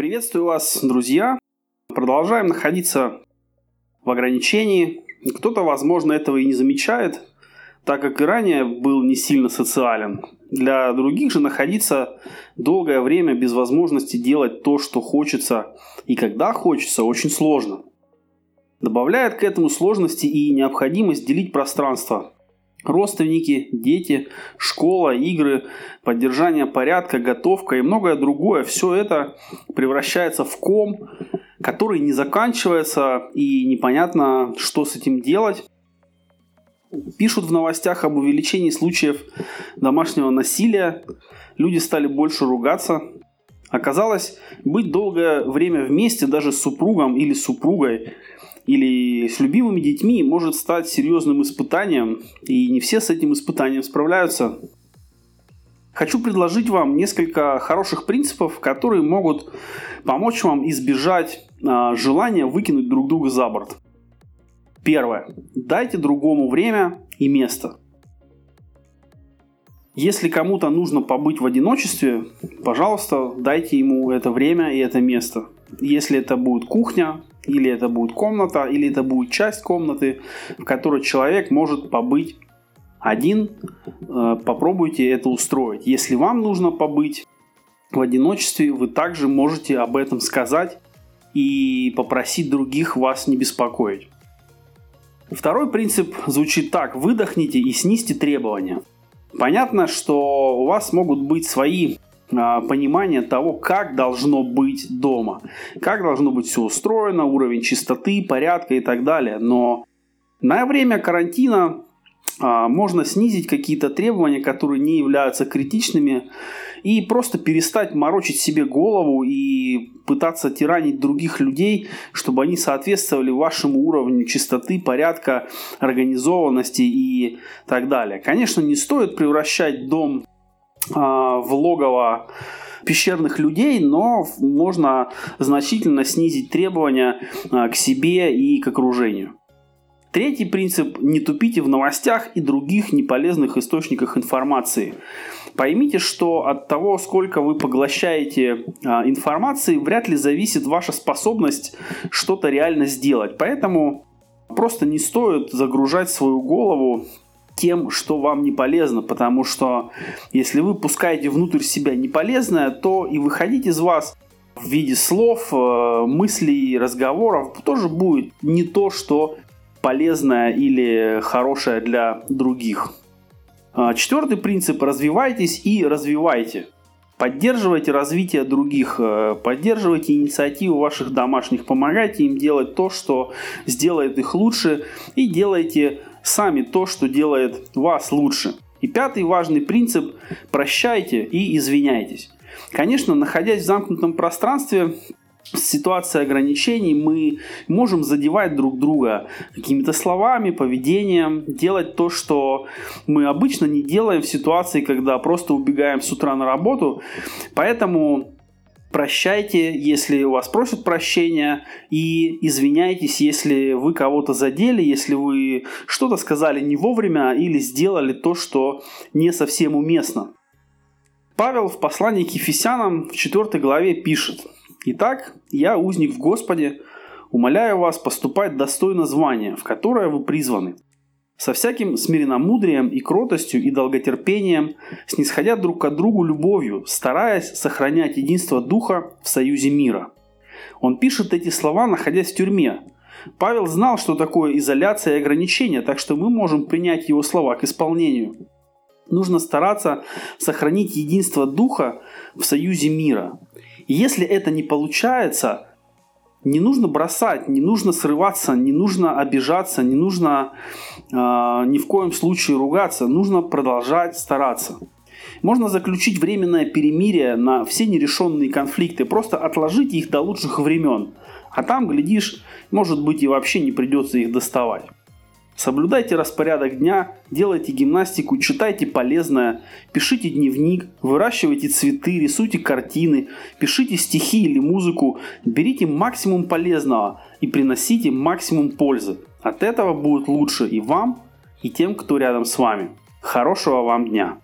Приветствую вас, друзья. Продолжаем находиться в ограничении. Кто-то, возможно, этого и не замечает, так как и ранее был не сильно социален. Для других же находиться долгое время без возможности делать то, что хочется и когда хочется, очень сложно. Добавляет к этому сложности и необходимость делить пространство. Родственники, дети, школа, игры, поддержание порядка, готовка и многое другое. Все это превращается в ком, который не заканчивается и непонятно, что с этим делать. Пишут в новостях об увеличении случаев домашнего насилия. Люди стали больше ругаться. Оказалось, быть долгое время вместе даже с супругом или супругой или с любимыми детьми может стать серьезным испытанием, и не все с этим испытанием справляются. Хочу предложить вам несколько хороших принципов, которые могут помочь вам избежать а, желания выкинуть друг друга за борт. Первое. Дайте другому время и место. Если кому-то нужно побыть в одиночестве, пожалуйста, дайте ему это время и это место. Если это будет кухня, или это будет комната, или это будет часть комнаты, в которой человек может побыть один. Э, попробуйте это устроить. Если вам нужно побыть в одиночестве, вы также можете об этом сказать и попросить других вас не беспокоить. Второй принцип звучит так. Выдохните и снизьте требования. Понятно, что у вас могут быть свои понимание того, как должно быть дома, как должно быть все устроено, уровень чистоты, порядка и так далее. Но на время карантина а, можно снизить какие-то требования, которые не являются критичными, и просто перестать морочить себе голову и пытаться тиранить других людей, чтобы они соответствовали вашему уровню чистоты, порядка, организованности и так далее. Конечно, не стоит превращать дом а, в логово пещерных людей, но можно значительно снизить требования а, к себе и к окружению. Третий принцип – не тупите в новостях и других неполезных источниках информации. Поймите, что от того, сколько вы поглощаете а, информации, вряд ли зависит ваша способность что-то реально сделать. Поэтому просто не стоит загружать свою голову тем, что вам не полезно, потому что если вы пускаете внутрь себя неполезное, то и выходить из вас в виде слов, э, мыслей, разговоров тоже будет не то, что полезное или хорошее для других. А, четвертый принцип – развивайтесь и развивайте. Поддерживайте развитие других, э, поддерживайте инициативу ваших домашних, помогайте им делать то, что сделает их лучше, и делайте сами то, что делает вас лучше. И пятый важный принцип – прощайте и извиняйтесь. Конечно, находясь в замкнутом пространстве, в ситуации ограничений мы можем задевать друг друга какими-то словами, поведением, делать то, что мы обычно не делаем в ситуации, когда просто убегаем с утра на работу. Поэтому прощайте, если у вас просят прощения, и извиняйтесь, если вы кого-то задели, если вы что-то сказали не вовремя или сделали то, что не совсем уместно. Павел в послании к Ефесянам в 4 главе пишет «Итак, я узник в Господе, умоляю вас поступать достойно звания, в которое вы призваны, со всяким смиренномудрием и кротостью и долготерпением, снисходя друг к другу любовью, стараясь сохранять единство Духа в союзе мира. Он пишет эти слова, находясь в тюрьме. Павел знал, что такое изоляция и ограничения, так что мы можем принять его слова к исполнению. Нужно стараться сохранить единство Духа в союзе мира. И если это не получается – не нужно бросать, не нужно срываться, не нужно обижаться, не нужно э, ни в коем случае ругаться, нужно продолжать стараться. Можно заключить временное перемирие на все нерешенные конфликты, просто отложить их до лучших времен. А там, глядишь, может быть и вообще не придется их доставать. Соблюдайте распорядок дня, делайте гимнастику, читайте полезное, пишите дневник, выращивайте цветы, рисуйте картины, пишите стихи или музыку, берите максимум полезного и приносите максимум пользы. От этого будет лучше и вам, и тем, кто рядом с вами. Хорошего вам дня!